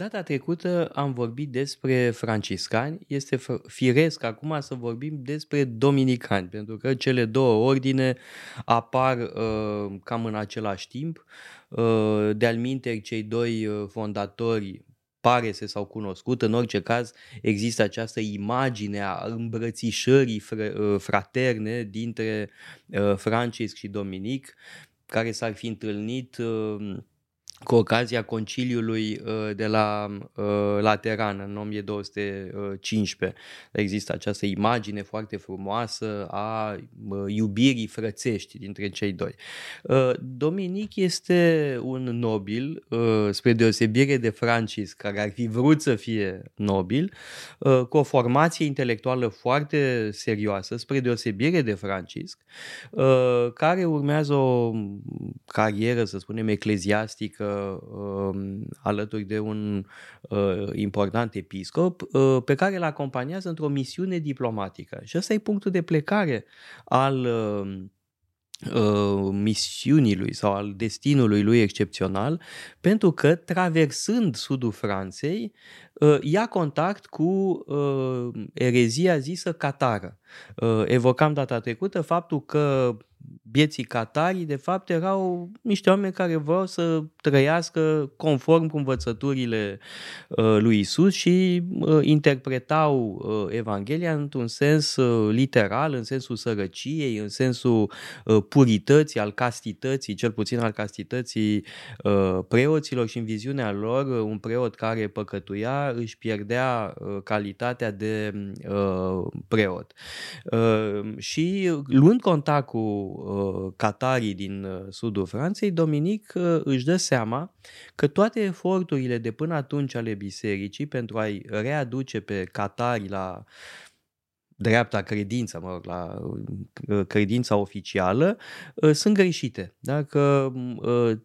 Data trecută am vorbit despre franciscani, este firesc acum să vorbim despre dominicani, pentru că cele două ordine apar uh, cam în același timp. Uh, de-al cei doi uh, fondatori pare să s-au cunoscut. În orice caz, există această imagine a îmbrățișării uh, fraterne dintre uh, Francisc și Dominic, care s-ar fi întâlnit uh, cu ocazia conciliului uh, de la uh, Lateran în 1215. Există această imagine foarte frumoasă a uh, iubirii frățești dintre cei doi. Dominic este un nobil, spre deosebire de Francis, care ar fi vrut să fie nobil, cu o formație intelectuală foarte serioasă, spre deosebire de Francisc, care urmează o carieră, să spunem, ecleziastică uh, alături de un uh, important episcop uh, pe care îl acompaniază într-o misiune diplomatică. Și ăsta e punctul de plecare al uh, uh, misiunii lui sau al destinului lui excepțional, pentru că traversând sudul Franței, uh, ia contact cu uh, erezia zisă catară. Uh, evocam data trecută faptul că bieții catarii, de fapt, erau niște oameni care vreau să trăiască conform cu învățăturile uh, lui Isus și uh, interpretau uh, Evanghelia într-un sens uh, literal, în sensul sărăciei, în sensul uh, purității, al castității, cel puțin al castității uh, preoților și în viziunea lor, uh, un preot care păcătuia își pierdea uh, calitatea de uh, preot. Uh, și luând contact cu uh, catarii din uh, sudul Franței, Dominic uh, își dă seama că toate eforturile de până atunci ale bisericii pentru a-i readuce pe catarii la dreapta credință, mă rog, la uh, credința oficială, sunt greșite. Da? Că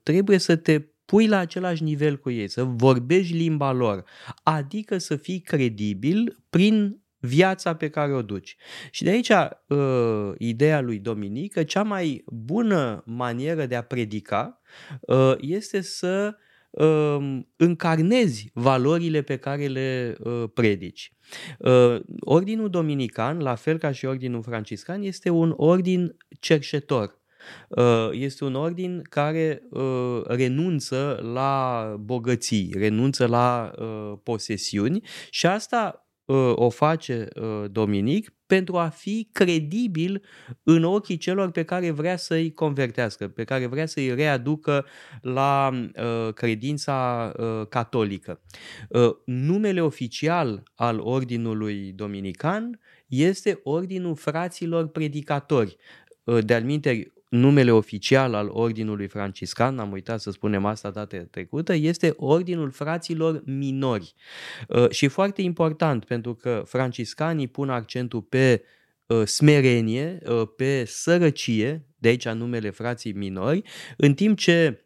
trebuie să te pui la același nivel cu ei, să vorbești limba lor, adică să fii credibil prin viața pe care o duci. Și de aici uh, ideea lui Dominic că cea mai bună manieră de a predica uh, este să uh, încarnezi valorile pe care le uh, predici. Uh, ordinul dominican, la fel ca și ordinul franciscan, este un ordin cerșetor. Uh, este un ordin care uh, renunță la bogății, renunță la uh, posesiuni și asta Ă, o face ă, Dominic pentru a fi credibil în ochii celor pe care vrea să-i convertească, pe care vrea să-i readucă la ă, credința catolică. Numele oficial al Ordinului Dominican este Ordinul Fraților Predicatori. De-al numele oficial al Ordinului Franciscan, am uitat să spunem asta data trecută, este Ordinul Fraților Minori. Uh, și foarte important, pentru că franciscanii pun accentul pe uh, smerenie, uh, pe sărăcie, de aici numele frații minori, în timp ce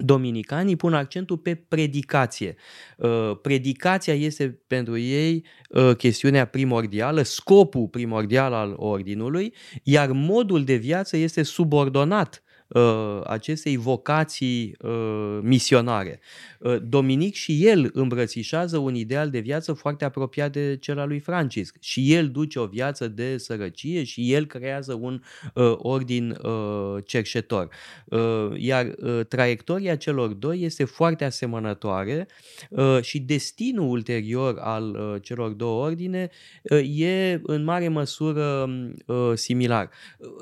Dominicanii pun accentul pe predicație. Uh, predicația este pentru ei uh, chestiunea primordială, scopul primordial al ordinului, iar modul de viață este subordonat uh, acestei vocații uh, misionare. Uh, Dominic și el îmbrățișează un ideal de viață foarte apropiat de cel al lui Francisc. Și el duce o viață de sărăcie și el creează un uh, ordin uh, cerșetor. Uh, iar uh, traiectoria celor doi este foarte asemănătoare uh, și destinul ulterior al uh, celor două ordine uh, e în mare măsură uh, similar.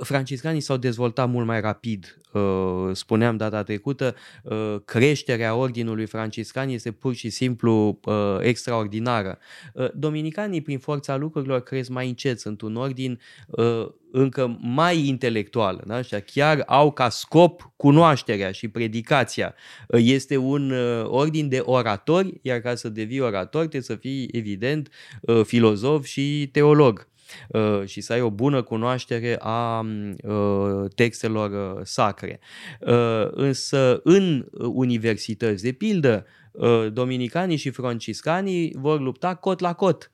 Franciscanii s-au dezvoltat mult mai rapid Uh, spuneam data trecută, uh, creșterea ordinului franciscan este pur și simplu uh, extraordinară. Dominicanii, prin forța lucrurilor, cresc mai încet, sunt un ordin încă mai intelectual. Da? Și chiar au ca scop cunoașterea și predicația. Este un ordin de oratori, iar ca să devii orator trebuie să fii, evident, filozof și teolog. Uh, și să ai o bună cunoaștere a uh, textelor uh, sacre. Însă în universități, de pildă, uh, dominicanii și franciscanii vor lupta cot la cot,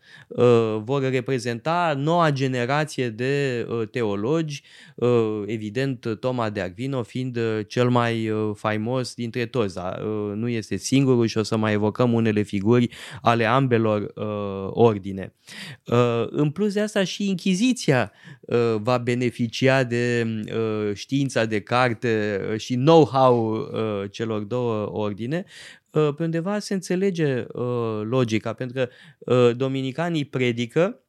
vor reprezenta noua generație de teologi, evident Toma de Aquino fiind cel mai faimos dintre toți, dar nu este singurul și o să mai evocăm unele figuri ale ambelor ordine. În plus de asta și Inchiziția va beneficia de știința de carte și know-how celor două ordine, pe undeva se înțelege logica, pentru că dominicanii predică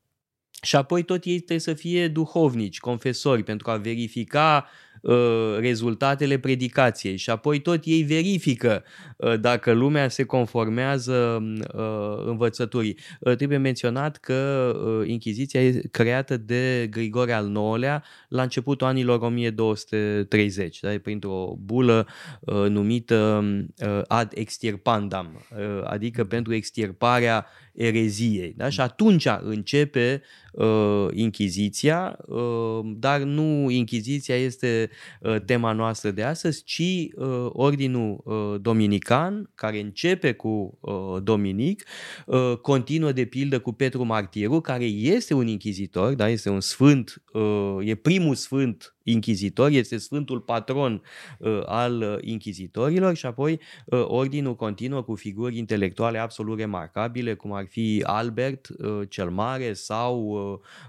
și apoi tot ei trebuie să fie duhovnici, confesori, pentru a verifica uh, rezultatele predicației și apoi tot ei verifică uh, dacă lumea se conformează uh, învățăturii. Uh, trebuie menționat că uh, Inchiziția e creată de Grigore al IX-lea la începutul anilor 1230, da? printr-o bulă uh, numită uh, ad extirpandam, uh, adică pentru extirparea ereziei. Da? Și atunci începe uh, Inchiziția, uh, dar nu Inchiziția este uh, tema noastră de astăzi, ci uh, Ordinul uh, Dominican, care începe cu uh, Dominic, uh, continuă de pildă cu Petru Martirul, care este un inchizitor, da? este un sfânt, uh, e primul sfânt inchizitor, este sfântul patron uh, al inchizitorilor și apoi uh, ordinul continuă cu figuri intelectuale absolut remarcabile, cum ar fi Albert uh, cel Mare sau,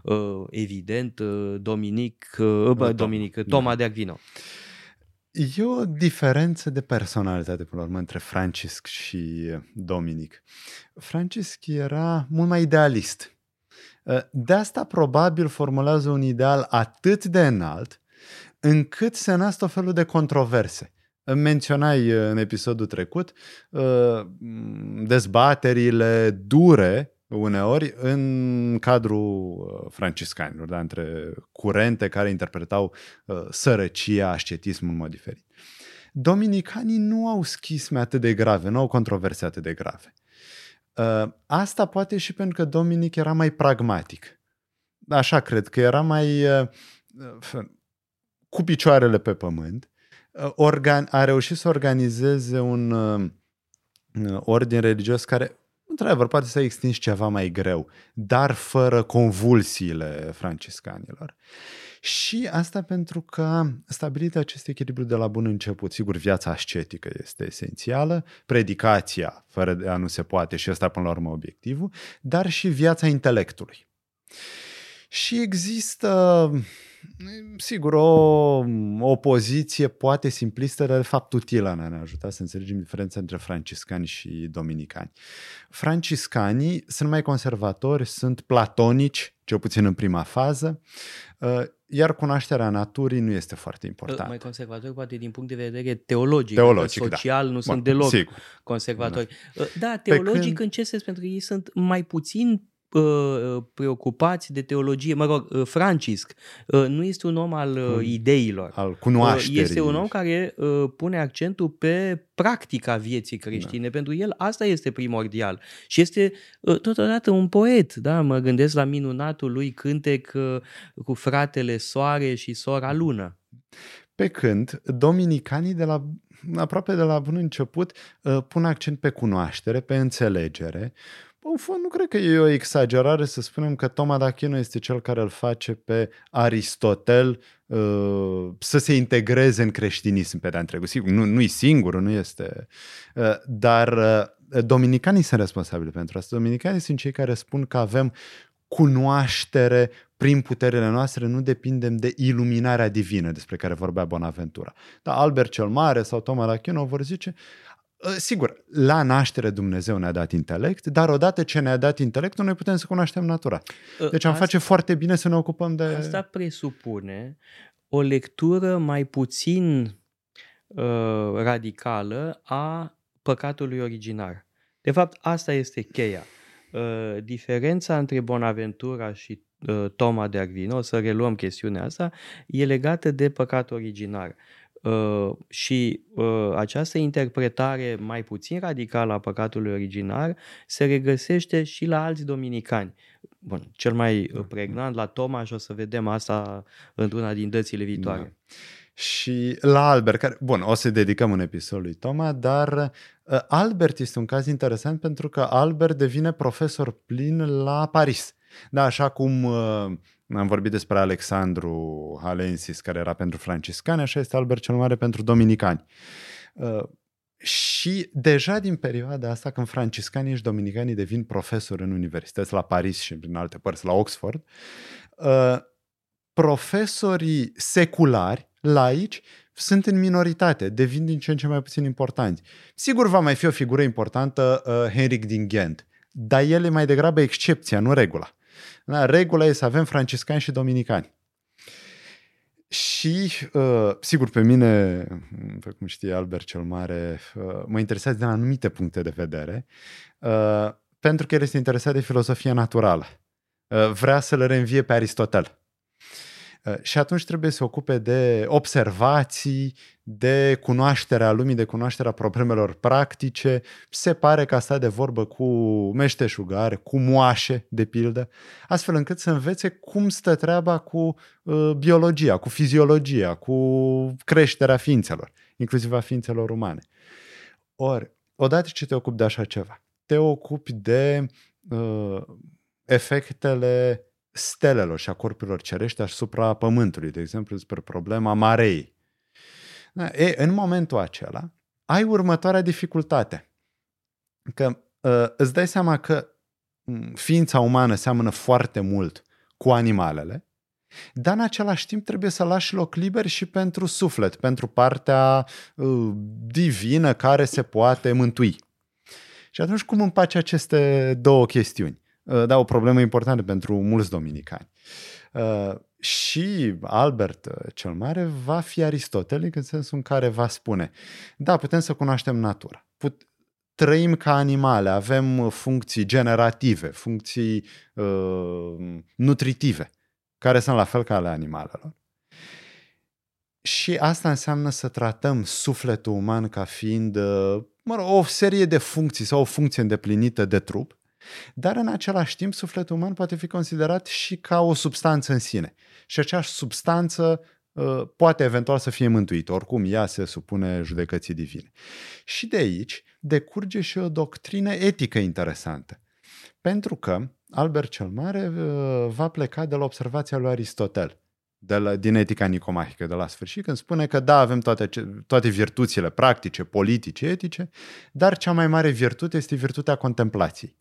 uh, uh, evident, uh, Dominic, uh, Tom. Dominic Toma da. de Aquino. E o diferență de personalitate, până la urmă, între Francisc și Dominic. Francisc era mult mai idealist. De asta probabil formulează un ideal atât de înalt încât se nasc o felul de controverse. Menționai uh, în episodul trecut uh, dezbaterile dure uneori în cadrul uh, franciscanilor, da? între curente care interpretau sărăcia, ascetismul în mod diferit. Dominicanii nu au schisme atât de grave, nu au controverse atât de grave. Asta poate și pentru că Dominic era mai pragmatic. Așa cred că era mai cu picioarele pe pământ, uh, organ, a reușit să organizeze un uh, ordin religios care, într-adevăr, poate să extins ceva mai greu, dar fără convulsiile franciscanilor. Și asta pentru că a stabilit acest echilibru de la bun început. Sigur, viața ascetică este esențială, predicația, fără de a nu se poate, și ăsta până la urmă obiectivul, dar și viața intelectului. Și există Sigur, o opoziție poate simplistă, dar de fapt utilă ne-a ajutat să înțelegem diferența între franciscani și dominicani. Franciscanii sunt mai conservatori, sunt platonici, cel puțin în prima fază, uh, iar cunoașterea naturii nu este foarte importantă. Mai conservatori, poate din punct de vedere teologic, teologic da. social, da. nu Bun, sunt deloc sigur. conservatori. Da, da teologic când... în ce sens? Pentru că ei sunt mai puțin Uh, preocupați de teologie. Mă rog, uh, Francisc uh, nu este un om al ideilor. Al cunoașterii. Este un om care pune accentul pe practica vieții creștine. Da. Pentru el asta este primordial. Și este totodată un poet. Da? Mă gândesc la minunatul lui cântec cu fratele soare și sora lună. Pe când dominicanii de la aproape de la bun început pun accent pe cunoaștere, pe înțelegere, în fond, nu cred că e o exagerare să spunem că Toma d'Achino este cel care îl face pe Aristotel uh, să se integreze în creștinism pe de-a întregul. Sigur, nu, nu-i singur, nu este... Uh, dar uh, dominicanii sunt responsabili pentru asta. Dominicanii sunt cei care spun că avem cunoaștere prin puterile noastre, nu depindem de iluminarea divină despre care vorbea Bonaventura. Da, Albert cel Mare sau Toma d'Achino vor zice, Ă, sigur, la naștere Dumnezeu ne-a dat intelect, dar odată ce ne-a dat intelectul, noi putem să cunoaștem natura. Ă, deci am asta, face foarte bine să ne ocupăm de... Asta presupune o lectură mai puțin uh, radicală a păcatului originar. De fapt, asta este cheia. Uh, diferența între Bonaventura și uh, Toma de Arvino, să reluăm chestiunea asta, e legată de păcat originar. Uh, și uh, această interpretare mai puțin radicală a păcatului original se regăsește și la alți dominicani. Bun, cel mai uh, pregnant la Tomaș și o să vedem asta într-una din dățile viitoare. Da. Și la Albert, care, bun, o să dedicăm un episod lui Toma, dar uh, Albert este un caz interesant pentru că Albert devine profesor plin la Paris. Da, așa cum uh, am vorbit despre Alexandru Halensis, care era pentru franciscani, așa este Albert cel Mare pentru dominicani. Uh, și deja din perioada asta, când franciscanii și dominicanii devin profesori în universități la Paris și în alte părți, la Oxford, uh, profesorii seculari, laici, sunt în minoritate, devin din ce în ce mai puțin importanți. Sigur va mai fi o figură importantă, uh, Henric din Ghent, dar el e mai degrabă excepția, nu regula. Da, regula e să avem franciscani și dominicani. Și, uh, sigur, pe mine, pe cum știe Albert cel Mare, uh, mă interesează din anumite puncte de vedere, uh, pentru că el este interesat de filozofia naturală. Uh, vrea să le reînvie pe Aristotel. Uh, și atunci trebuie să se ocupe de observații, de cunoașterea lumii, de cunoașterea problemelor practice. Se pare că a stat de vorbă cu meșteșugare, cu moașe, de pildă, astfel încât să învețe cum stă treaba cu uh, biologia, cu fiziologia, cu creșterea ființelor, inclusiv a ființelor umane. Ori, odată ce te ocupi de așa ceva, te ocupi de uh, efectele stelelor și a corpurilor cerești asupra Pământului, de exemplu, despre problema marei. Da, e, în momentul acela, ai următoarea dificultate. Că uh, îți dai seama că ființa umană seamănă foarte mult cu animalele, dar în același timp trebuie să lași loc liber și pentru suflet, pentru partea uh, divină care se poate mântui. Și atunci cum împaci aceste două chestiuni? Uh, da, o problemă importantă pentru mulți dominicani. Uh, și Albert uh, cel Mare va fi aristotelic în sensul în care va spune, da, putem să cunoaștem natura, Put- trăim ca animale, avem funcții generative, funcții uh, nutritive, care sunt la fel ca ale animalelor. Și asta înseamnă să tratăm sufletul uman ca fiind mă rog, o serie de funcții sau o funcție îndeplinită de trup, dar în același timp, sufletul uman poate fi considerat și ca o substanță în sine. Și aceeași substanță uh, poate eventual să fie mântuită. Oricum, ea se supune judecății divine. Și de aici decurge și o doctrină etică interesantă. Pentru că Albert cel Mare uh, va pleca de la observația lui Aristotel, de la, din etica nicomahică de la sfârșit, când spune că da, avem toate, toate virtuțile practice, politice, etice, dar cea mai mare virtute este virtutea contemplației.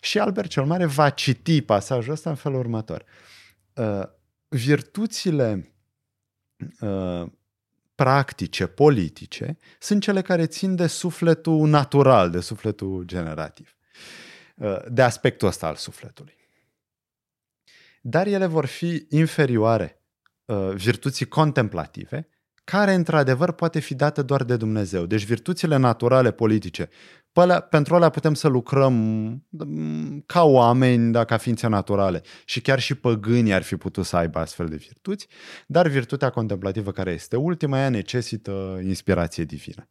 Și Albert cel Mare va citi pasajul ăsta în felul următor. Uh, virtuțile uh, practice, politice, sunt cele care țin de sufletul natural, de sufletul generativ, uh, de aspectul ăsta al sufletului. Dar ele vor fi inferioare virtuții contemplative, care într-adevăr poate fi dată doar de Dumnezeu. Deci virtuțile naturale politice pe alea, pentru alea putem să lucrăm mm, ca oameni, da, ca ființe naturale. Și chiar și păgânii ar fi putut să aibă astfel de virtuți, dar virtutea contemplativă care este ultima, ea necesită inspirație divină.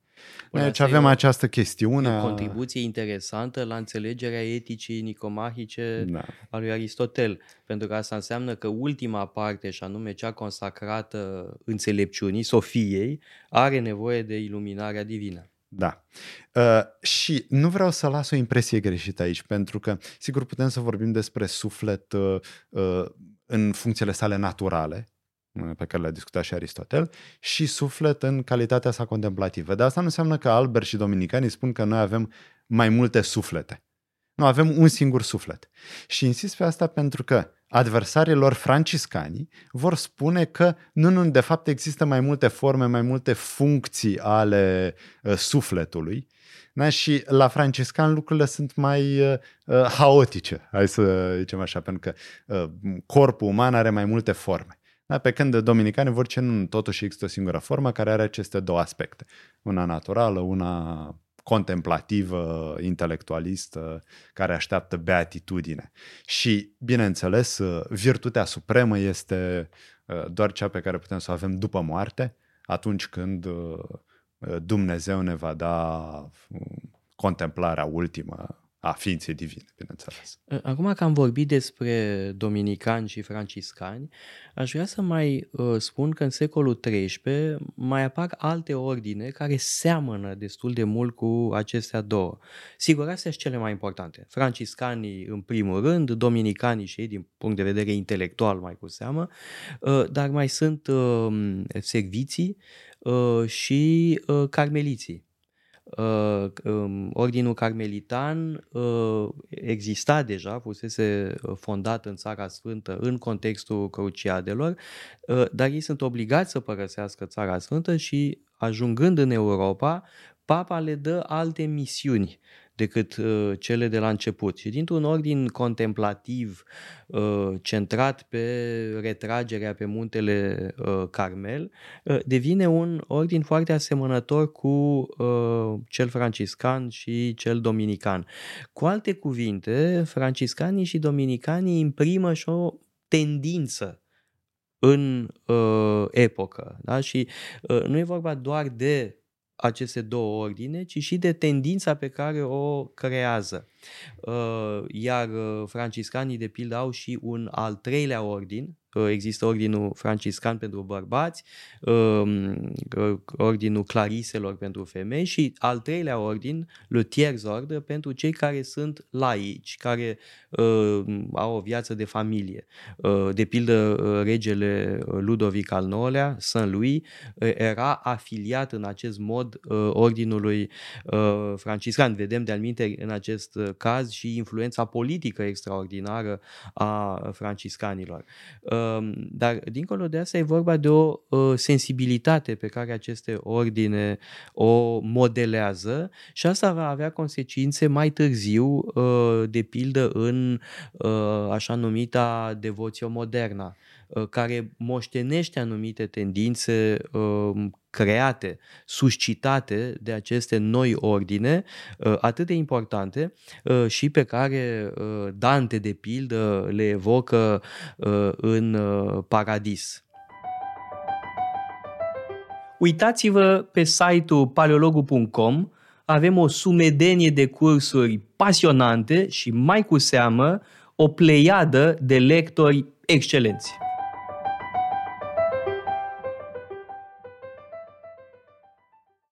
Păi deci avem o, această chestiune. O contribuție interesantă la înțelegerea eticii nicomahice da. a lui Aristotel, pentru că asta înseamnă că ultima parte, și anume cea consacrată înțelepciunii, Sofiei, are nevoie de iluminarea divină. Da. Uh, și nu vreau să las o impresie greșită aici, pentru că, sigur, putem să vorbim despre suflet uh, uh, în funcțiile sale naturale, uh, pe care le-a discutat și Aristotel, și suflet în calitatea sa contemplativă. Dar asta nu înseamnă că Albert și Dominicanii spun că noi avem mai multe suflete. Nu, avem un singur suflet. Și insist pe asta pentru că adversarilor franciscani vor spune că nu, nu, de fapt există mai multe forme, mai multe funcții ale uh, sufletului da? și la franciscan lucrurile sunt mai uh, uh, haotice, hai să zicem așa, pentru că uh, corpul uman are mai multe forme. Da? Pe când dominicani vor ce nu, totuși există o singură formă care are aceste două aspecte. Una naturală, una contemplativă, intelectualistă, care așteaptă beatitudine. Și, bineînțeles, virtutea supremă este uh, doar cea pe care putem să o avem după moarte, atunci când uh, Dumnezeu ne va da uh, contemplarea ultimă a ființei divine, bineînțeles. Acum că am vorbit despre dominicani și franciscani, aș vrea să mai uh, spun că în secolul XIII mai apar alte ordine care seamănă destul de mult cu acestea două. Sigur, astea sunt cele mai importante. Franciscanii în primul rând, dominicanii și ei din punct de vedere intelectual mai cu seamă, uh, dar mai sunt uh, serviții uh, și uh, carmeliții uh, um, Ordinul Carmelitan uh, exista deja, fusese uh, fondat în Țara Sfântă în contextul cruciadelor, uh, dar ei sunt obligați să părăsească Țara Sfântă și ajungând în Europa, Papa le dă alte misiuni decât uh, cele de la început. Și dintr-un ordin contemplativ uh, centrat pe retragerea pe muntele uh, Carmel, uh, devine un ordin foarte asemănător cu uh, cel franciscan și cel dominican. Cu alte cuvinte, franciscanii și dominicanii imprimă și o tendință în uh, epocă. Da? Și uh, nu e vorba doar de aceste două ordine, ci și de tendința pe care o creează. Uh, iar uh, franciscanii, de pildă, au și un al treilea ordin, există ordinul franciscan pentru bărbați, um, ordinul clariselor pentru femei și al treilea ordin, le tiers ordre, pentru cei care sunt laici, care uh, au o viață de familie. Uh, de pildă, uh, regele Ludovic al IX-lea, Saint-Louis, era afiliat în acest mod ordinului franciscan. Vedem de-al în acest caz și influența politică extraordinară a franciscanilor. Ehm, dar dincolo de asta e vorba de o sensibilitate pe care aceste ordine o modelează și asta va avea consecințe mai târziu, ă, de pildă în ă, așa numita devoție modernă. ă, care moștenește anumite tendințe create, suscitate de aceste noi ordine uh, atât de importante uh, și pe care uh, Dante, de pildă, le evocă în Paradis. Uitați-vă pe site-ul paleologu.com, avem o sumedenie de cursuri pasionante și mai cu seamă o pleiadă de lectori excelenți.